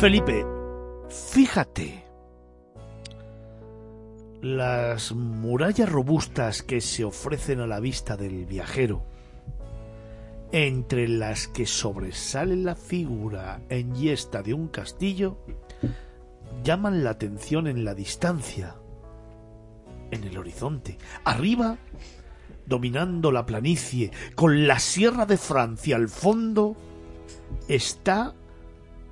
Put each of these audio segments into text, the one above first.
Felipe, fíjate. Las murallas robustas que se ofrecen a la vista del viajero, entre las que sobresale la figura en yesta de un castillo, llaman la atención en la distancia, en el horizonte. Arriba, dominando la planicie, con la Sierra de Francia al fondo, está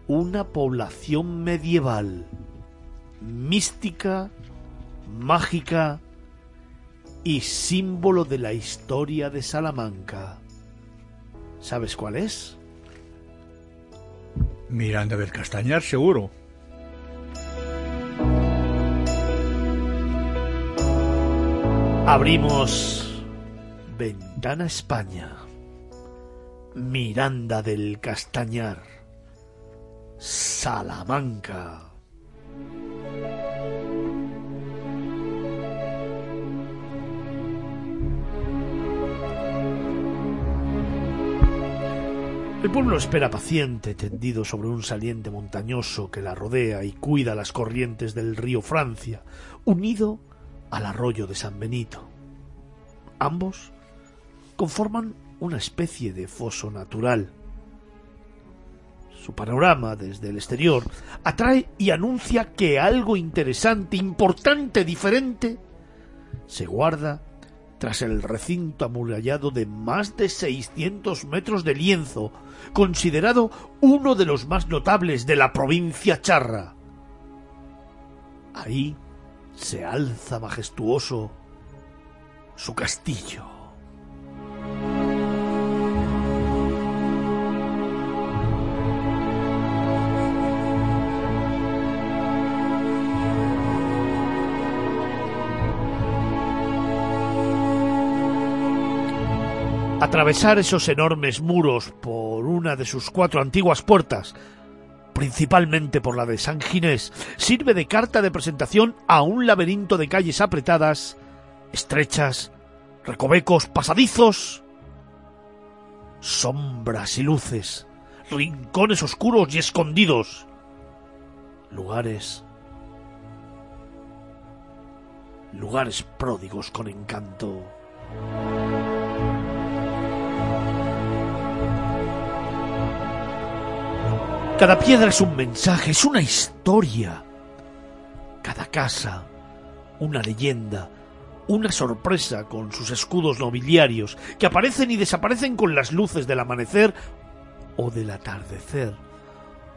una población medieval, mística, mágica y símbolo de la historia de Salamanca. ¿Sabes cuál es? Miranda del Castañar, seguro. Abrimos Ventana España. Miranda del Castañar. Salamanca. El pueblo espera paciente, tendido sobre un saliente montañoso que la rodea y cuida las corrientes del río Francia, unido al arroyo de San Benito. Ambos conforman una especie de foso natural. Su panorama desde el exterior atrae y anuncia que algo interesante, importante, diferente, se guarda tras el recinto amurallado de más de 600 metros de lienzo, considerado uno de los más notables de la provincia charra. Ahí se alza majestuoso su castillo. Atravesar esos enormes muros por una de sus cuatro antiguas puertas, principalmente por la de San Ginés, sirve de carta de presentación a un laberinto de calles apretadas, estrechas, recovecos, pasadizos, sombras y luces, rincones oscuros y escondidos, lugares, lugares pródigos con encanto. Cada piedra es un mensaje, es una historia. Cada casa, una leyenda, una sorpresa con sus escudos nobiliarios, que aparecen y desaparecen con las luces del amanecer o del atardecer,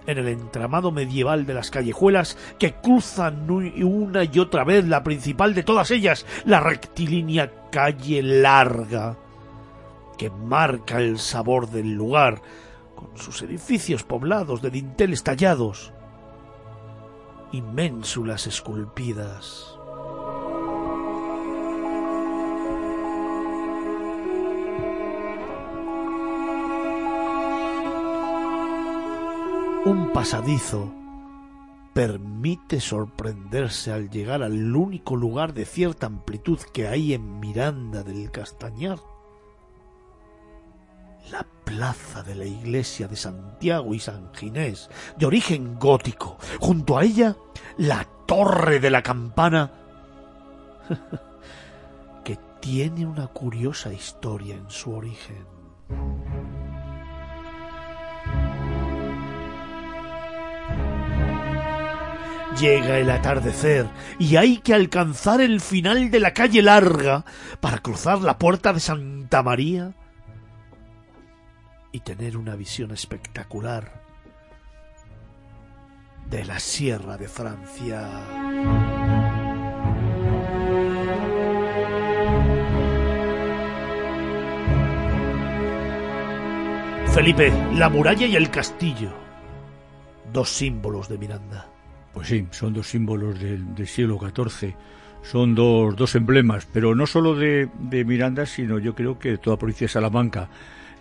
en el entramado medieval de las callejuelas que cruzan una y otra vez la principal de todas ellas, la rectilínea calle larga, que marca el sabor del lugar, con sus edificios poblados de dinteles tallados y ménsulas esculpidas. Un pasadizo permite sorprenderse al llegar al único lugar de cierta amplitud que hay en Miranda del Castañar la plaza de la iglesia de Santiago y San Ginés, de origen gótico. Junto a ella, la torre de la campana, que tiene una curiosa historia en su origen. Llega el atardecer y hay que alcanzar el final de la calle larga para cruzar la puerta de Santa María tener una visión espectacular de la Sierra de Francia. Felipe, la muralla y el castillo. Dos símbolos de Miranda. Pues sí, son dos símbolos del, siglo XIV. Son dos, dos emblemas, pero no solo de, de Miranda, sino yo creo que de toda provincia de Salamanca.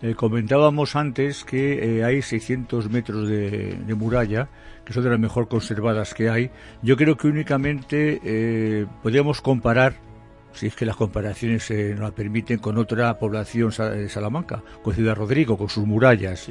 Eh, comentábamos antes que eh, hay 600 metros de, muralla, que son de las mejor conservadas que hay. Yo creo que únicamente eh, podríamos comparar, si es que las comparaciones nos la permiten, con otra población de Salamanca, con Ciudad Rodrigo, con sus murallas.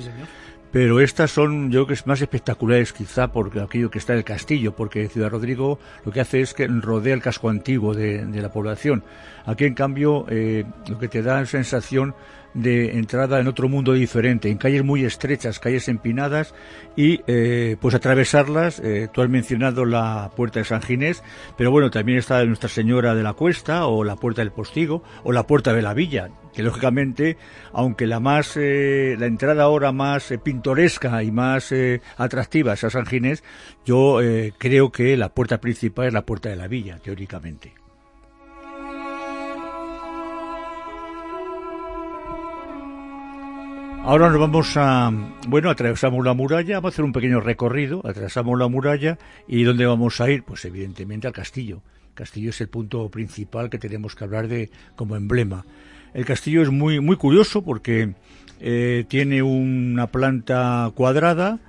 pero estas son, yo creo que es más espectaculares quizá por aquello que está en el castillo, porque Ciudad Rodrigo lo que hace es que rodea el casco antiguo de, la población. Aquí, en cambio, eh, lo que te da es sensación de entrada en otro mundo diferente, en calles muy estrechas, calles empinadas y eh, pues atravesarlas. Eh, tú has mencionado la puerta de San Ginés, pero bueno, también está Nuestra Señora de la Cuesta o la puerta del Postigo o la puerta de la Villa, que lógicamente, aunque la más eh, la entrada ahora más pintoresca y más atractiva es a San Ginés, yo creo que la puerta principal es la puerta de la Villa, teóricamente. Ahora nos vamos a, bueno, atravesamos la muralla, vamos a hacer un pequeño recorrido, atravesamos la muralla y ¿dónde vamos a ir? Pues evidentemente al castillo. El castillo es el punto principal que tenemos que hablar de como emblema. El castillo es muy, muy curioso porque eh, tiene una planta cuadrada,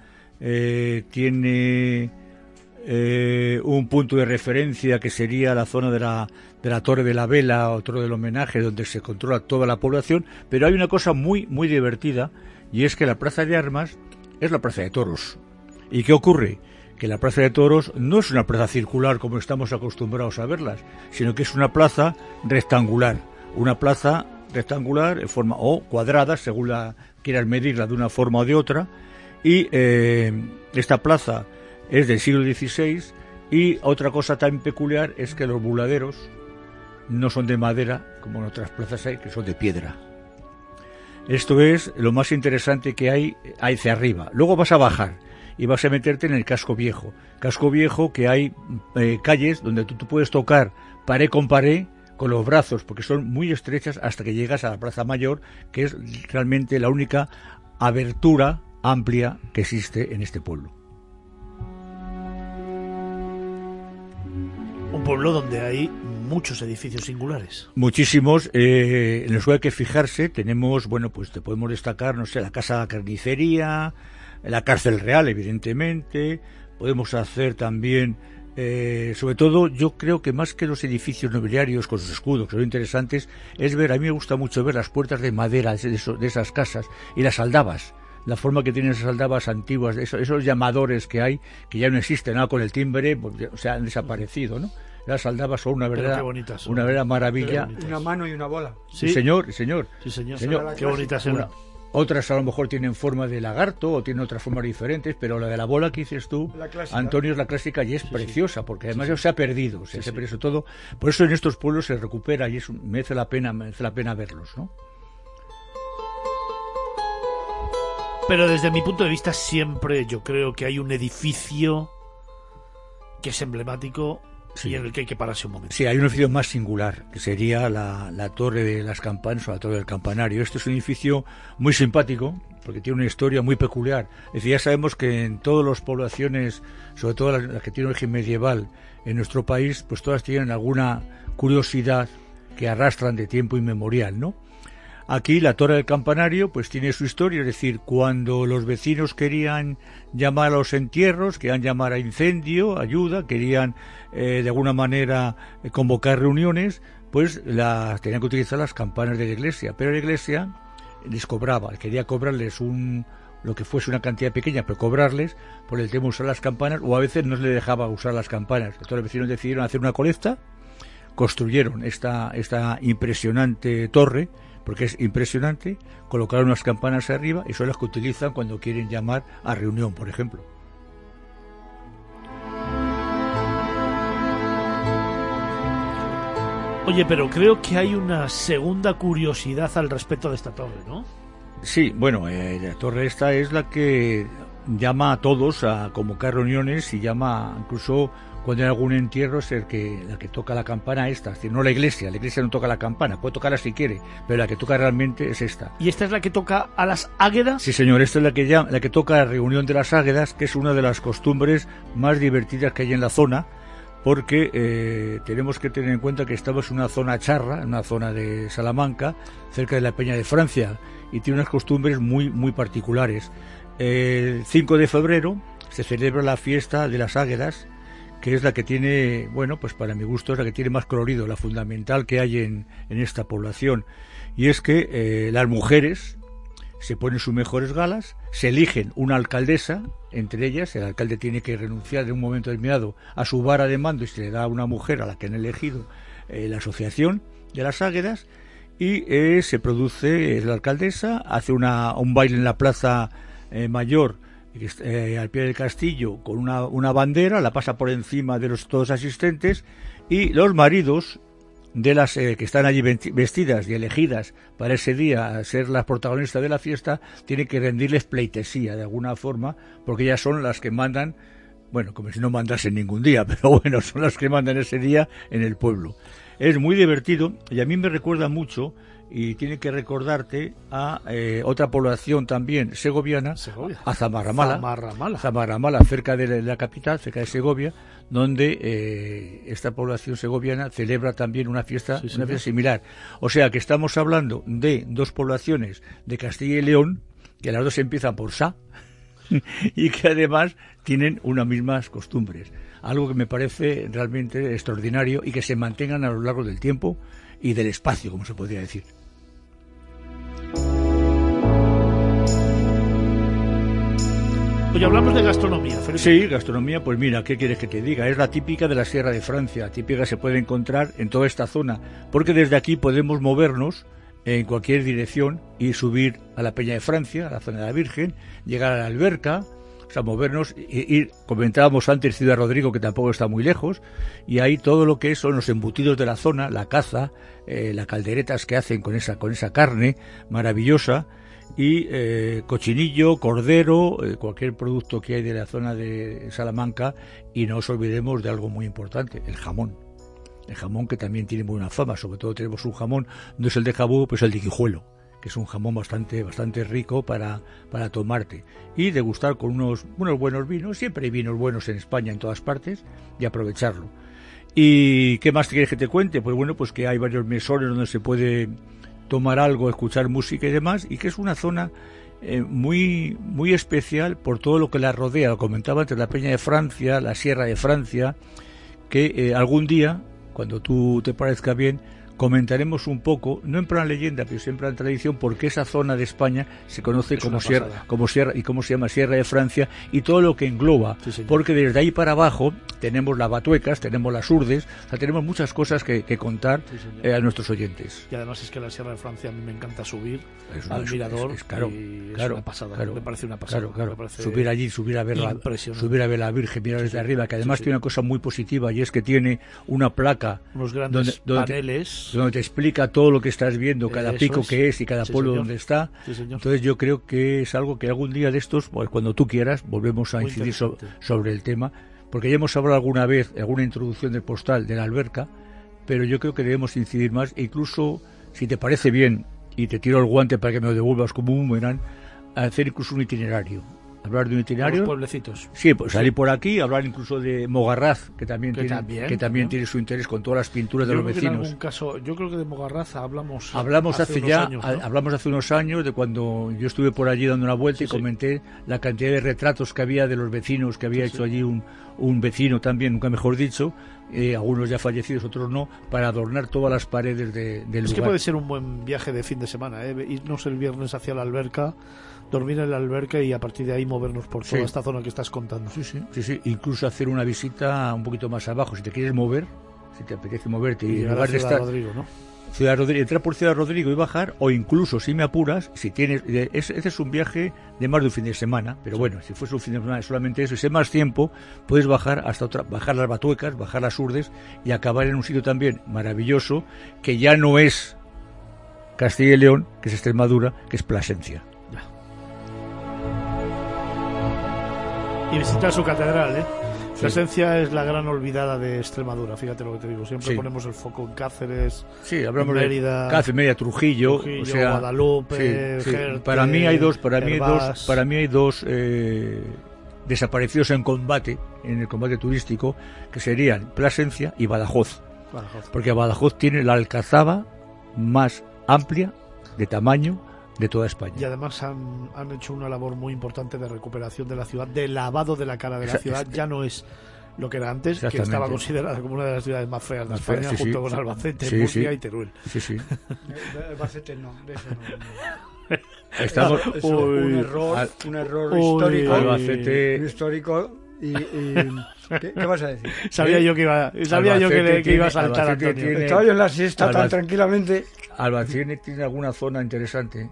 eh, tiene eh, un punto de referencia que sería la zona de la, de la Torre de la Vela o Torre del Homenaje, donde se controla toda la población, pero hay una cosa muy, muy divertida, y es que la Plaza de Armas es la Plaza de Toros. ¿Y qué ocurre? Que la Plaza de Toros no es una plaza circular como estamos acostumbrados a verlas, sino que es una plaza rectangular, una plaza rectangular en forma o cuadrada, según la quieras medirla de una forma o de otra, y eh, esta plaza es del siglo XVI y otra cosa tan peculiar es que los buladeros no son de madera como en otras plazas hay, que son de piedra. Esto es lo más interesante que hay hacia arriba. Luego vas a bajar y vas a meterte en el casco viejo. Casco viejo que hay eh, calles donde tú, tú, puedes tocar pared con pared con los brazos, porque son muy estrechas hasta que llegas a la Plaza Mayor, que es realmente la única abertura amplia que existe en este pueblo. Pueblo donde hay muchos edificios singulares. Muchísimos, eh, en los que hay que fijarse. Tenemos, bueno, pues te podemos destacar, no sé, la Casa de la Carnicería, la Cárcel Real, evidentemente. Podemos hacer también, eh, sobre todo, yo creo que más que los edificios nobiliarios con sus escudos, que son interesantes, es ver, a mí me gusta mucho ver las puertas de madera de, de esas casas y las aldabas la forma que tienen esas aldabas antiguas, esos, esos llamadores que hay, que ya no existen, con el timbre, pues, o sea, han desaparecido, ¿no? Las aldabas son una verdad, una verdadera maravilla. Una mano y una bola. Sí, señor, señor. Sí, señor. Qué bonitas eran. Otras a lo mejor tienen forma de lagarto o tienen otras formas diferentes, pero la de la bola que dices tú, Antonio, es la clásica y es preciosa, porque además se ha perdido, se, ha perdido todo. Por eso en estos pueblos se recupera y es, merece la pena, merece la pena verlos, ¿no? Pero desde mi punto de vista siempre yo creo que hay un edificio que es emblemático y en el que hay que pararse un momento. Sí, hay un edificio más singular, que sería la, Torre de las Campanas o la Torre del Campanario. Este es un edificio muy simpático, porque tiene una historia muy peculiar. Es decir, ya sabemos que en todas las poblaciones, sobre todo las, las que tienen origen medieval en nuestro país, pues todas tienen alguna curiosidad que arrastran de tiempo inmemorial, ¿no? Aquí la torre del campanario pues tiene su historia, es decir, cuando los vecinos querían llamar a los entierros, querían llamar a incendio, ayuda, querían eh, de alguna manera eh, convocar reuniones, pues las, tenían que utilizar las campanas de la iglesia, pero la iglesia les cobraba, quería cobrarles un lo que fuese una cantidad pequeña, pero cobrarles por el tema de usar las campanas, o a veces no se le dejaba usar las campanas. Entonces los vecinos decidieron hacer una colecta, construyeron esta, esta impresionante torre, porque es impresionante, colocar unas campanas arriba y son las que utilizan cuando quieren llamar a reunión, por ejemplo. Oye, pero creo que hay una segunda curiosidad al respecto de esta torre, ¿no? Sí, bueno, eh, la torre esta es la que llama a todos a convocar reuniones y llama incluso cuando hay algún entierro es el que, la que toca la campana esta, es decir, no la iglesia, la iglesia no toca la campana, puede tocarla si quiere, pero la que toca realmente es esta. ¿Y esta es la que toca a las águedas? Sí, señor, esta es la que, llama, la que toca la reunión de las águedas, que es una de las costumbres más divertidas que hay en la zona, porque eh, tenemos que tener en cuenta que estamos en una zona charra, en una zona de Salamanca, cerca de la Peña de Francia, y tiene unas costumbres muy, muy particulares. El 5 de febrero se celebra la fiesta de las águedas, que es la que tiene, bueno, pues para mi gusto es la que tiene más colorido, la fundamental que hay en, en esta población. Y es que eh, las mujeres se ponen sus mejores galas, se eligen una alcaldesa, entre ellas el alcalde tiene que renunciar en un momento determinado a su vara de mando y se le da a una mujer a la que han elegido eh, la asociación de las águedas y eh, se produce la alcaldesa, hace una, un baile en la plaza eh, al pie del castillo con una, una bandera, la pasa por encima de los todos asistentes y los maridos de las eh, que están allí vestidas y elegidas para ese día a ser las protagonistas de la fiesta, tienen que rendirles pleitesía de alguna forma, porque ellas son las que mandan, bueno, como si no mandasen ningún día, pero bueno, son las que mandan ese día en el pueblo. Es muy divertido y a mí me recuerda mucho y tiene que recordarte a eh, otra población también segoviana, a Zamarramala, Zamarramala. cerca de la capital, cerca de Segovia, donde eh, esta población segoviana celebra también una fiesta, una fiesta similar. O sea que estamos hablando de dos poblaciones de Castilla y León, que las dos empiezan por Sa, y que además tienen unas mismas costumbres. Algo que me parece realmente extraordinario y que se mantengan a lo largo del tiempo y del espacio, como se podría decir. Hoy hablamos de gastronomía. Sí, gastronomía, pues mira, ¿qué quieres que te diga? Es la típica de la Sierra de Francia, típica se puede encontrar en toda esta zona, porque desde aquí podemos movernos en cualquier dirección y subir a la Peña de Francia, a la zona de la Virgen, llegar a la alberca, o sea, movernos, ir, comentábamos antes Ciudad Rodrigo, que tampoco está muy lejos, y ahí todo lo que son los embutidos de la zona, la caza, eh, las calderetas que hacen con esa, con esa carne maravillosa, y eh, cochinillo, cordero, eh, cualquier producto que hay de la zona de Salamanca y no os olvidemos de algo muy importante, el jamón. El jamón que también tiene buena fama, sobre todo tenemos un jamón, no es el de jabú, pues el de Quijuelo, que es un jamón bastante, bastante rico para, para tomarte y degustar con unos, unos buenos vinos, siempre hay vinos buenos en España en todas partes y aprovecharlo. ¿Y qué más quieres que te cuente? Pues bueno, pues que hay varios mesones donde se puede tomar algo, escuchar música y demás, y que es una zona eh, muy, muy especial por todo lo que la rodea. Lo comentaba entre la Peña de Francia, la Sierra de Francia, que eh, algún día, cuando tú te parezca bien, comentaremos un poco, no en plan leyenda, pero siempre en tradición, porque esa zona de España se conoce como sierra, como sierra y cómo se llama Sierra de Francia y todo lo que engloba, porque desde ahí para abajo tenemos las batuecas, tenemos las urdes, o sea, tenemos muchas cosas que, contar eh, a nuestros oyentes. Y además es que la Sierra de Francia a mí me encanta subir al mirador, es, claro, claro, una pasada, me parece una pasada. subir allí, subir a ver la, subir a ver la Virgen, mirar desde arriba, que además tiene una cosa muy positiva y es que tiene una placa, unos grandes paneles donde te explica todo lo que estás viendo, cada pico que es y cada pueblo donde está. Entonces yo creo que es algo que algún día de estos, pues cuando tú quieras, volvemos a incidir sobre el tema, porque ya hemos hablado alguna vez, alguna introducción del postal de la alberca, pero yo creo que debemos incidir más, e incluso si te parece bien, y te tiro el guante para que me lo devuelvas como un boomerang, hacer incluso un itinerario hablar de un itinerario. pueblecitos. Sí, pues salir por aquí, hablar incluso de Mogarraz, que también, tiene, que también tiene su interés con todas las pinturas de los vecinos. En algún caso, yo creo que de Mogarraz hablamos. Hablamos hace, ya, hablamos hace unos años de cuando yo estuve por allí dando una vuelta y comenté la cantidad de retratos que había de los vecinos, que había hecho allí un, un vecino también, nunca mejor dicho, eh, algunos ya fallecidos, otros no, para adornar todas las paredes de, del es que puede ser un buen viaje de fin de semana, ¿eh? irnos el viernes hacia la alberca dormir en la alberca y a partir de ahí movernos por toda esta zona que estás contando. Sí, sí, sí, sí, incluso hacer una visita un poquito más abajo, si te quieres mover, si te apetece moverte y, en lugar de estar Rodrigo, ¿no? Ciudad Rodrigo, entrar por Ciudad Rodrigo y bajar, o incluso si me apuras, si tienes, ese es un viaje de más de un fin de semana, pero bueno, si fuese un fin de semana solamente eso, y sé más tiempo, puedes bajar hasta otra, bajar las batuecas, bajar las urdes y acabar en un sitio también maravilloso, que ya no es Castilla y León, que es Extremadura, que es Plasencia. y visitar su catedral, ¿eh? Su esencia es la gran olvidada de Extremadura, fíjate lo que te digo. Siempre ponemos el foco en Cáceres, sí, hablamos Mérida, de Cáceres, Mérida, Trujillo, o sea, Guadalupe, sí, para mí hay dos, para mí hay dos, para mí hay dos eh, desaparecidos en combate, en el combate turístico, que serían Plasencia y Badajoz. Badajoz. Porque Badajoz tiene la alcazaba más amplia de tamaño de toda España. Y además han, han, hecho una labor muy importante de recuperación de la ciudad, de lavado de la cara de la ciudad. Ya no es lo que era antes, que estaba considerada como una de las ciudades más feas de España, junto con Albacete, Murcia y Teruel. Sí, sí. Albacete no, de eso no. Estamos, Es un error, Al- un error Uy. histórico. Albacete- Un histórico. Y, y- ¿qué, qué vas a decir? Sabía ¿Eh? yo que iba, sabía yo que, le- que iba a saltar Albacete Antonio. tiene- Estaba yo en la siesta tan tranquilamente. Albacete tiene alguna zona interesante.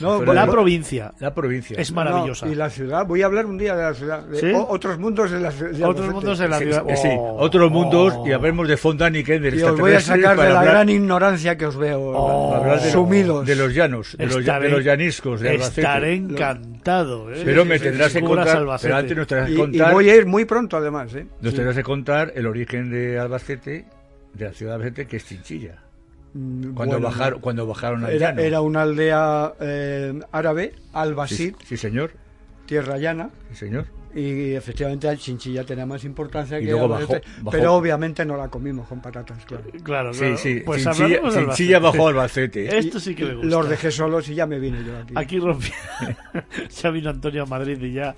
No, Pero La provincia La provincia. es maravillosa. no, y la ciudad, voy a hablar un día de la ciudad. de ¿Sí? o- otros mundos de la ciudad. de Otros mundos en la Sí, ciudad. sí, sí. Oh. Otros mundos Oh. y hablemos de Fontan y os voy a sacar de la gran ignorancia que os veo. Oh. hablar de, sumidos. de los llanos, de los, Estaré- de los llaniscos, de Albacete. Estaré encantado. ¿eh? Pero Sí, me sí, tendrás sí, que contar, pero antes nos tendrás que y, voy a ir muy pronto, además. ¿eh? nos tendrás que contar el origen de Albacete, de la ciudad de Albacete, que es Chinchilla. Mm, Cuando, bueno, bajaron, cuando bajaron al Era, llano. era una aldea eh, árabe, sí, Al-Basid, sí, señor. tierra llana, Sí, señor. Y efectivamente el chinchilla tenía más importancia Y que luego Albacete, bajó- bajó. pero obviamente no la comimos con patatas, claro. Claro, Sí, claro. sí. Pues Chinchilla, Chinchilla Albacete. bajó Albacete. Esto sí que me gusta. Los dejé solos y ya me vine yo aquí. Aquí rompí. ya vino Antonio a Madrid y ya.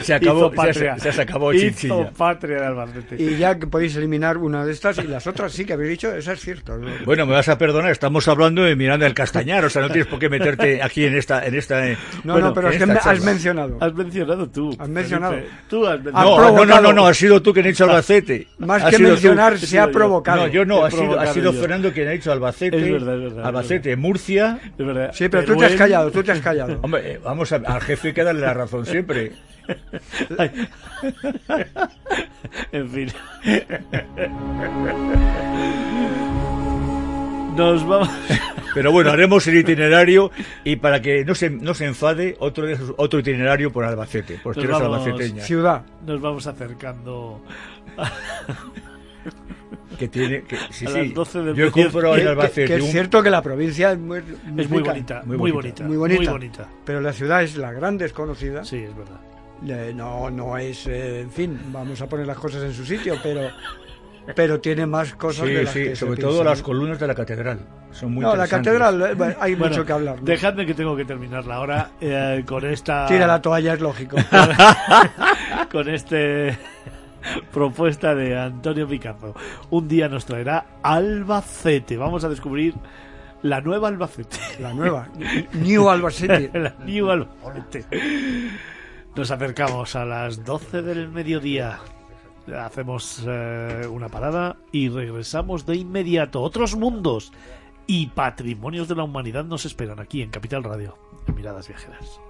Se acabó, hizo ya patria. se- ya se acabó Hizo Chinchilla. patria de Albacete. Y ya que podéis eliminar una de estas y las otras sí que habéis dicho, eso es cierto. ¿no? Bueno, me vas a perdonar, estamos hablando de Miranda del Castañar, o sea, no tienes por qué meterte aquí en esta... En esta eh, No, bueno, no, pero es que has mencionado. Has mencionado tú. Has mencionado. Felipe. Tú has Has No, mencionado. no, no, no, no, has sido tú quien ha dicho Albacete. Más que mencionar, se ha yo. provocado. No, yo no, ha sido, ha sido. Fernando quien ha dicho Albacete. Es verdad, es verdad, Albacete, Murcia. Es verdad. Sí, pero tú te has callado, tú te has callado. Hombre, eh, vamos a, al jefe hay que darle la razón siempre. En fin. Nos vamos. Pero bueno, haremos el itinerario y para que no se, no se enfade, otro, otro itinerario por Albacete, por tierras albaceteñas. Ciudad. Nos vamos acercando Que tiene, que, sí, A sí. las 12 del Yo comprado en que, Albacete que es cierto que la provincia es muy, Es muy rica, bonita, muy muy bonita. bonita, Muy bonita. muy bonita. Pero la ciudad es la gran desconocida. Sí, es verdad. Eh, no, no es, eh, en fin, vamos a poner las cosas en su sitio, pero, pero tiene más cosas Sí, de las sí, que se sobre todo piensan. las columnas de la catedral. Son muy No, la catedral, eh, bueno, hay Bueno, mucho que hablar. ¿no? Dejadme que tengo que terminarla ahora eh, con esta. Tira la toalla, es lógico. con este propuesta de Antonio Picazo. Un día nos traerá Albacete. Vamos a descubrir la nueva Albacete. La nueva, New Albacete. la New Albacete. Nos acercamos a las 12 del mediodía. Hacemos eh, una parada y regresamos de inmediato. Otros mundos y patrimonios de la humanidad nos esperan aquí en Capital Radio, en Miradas Viajeras.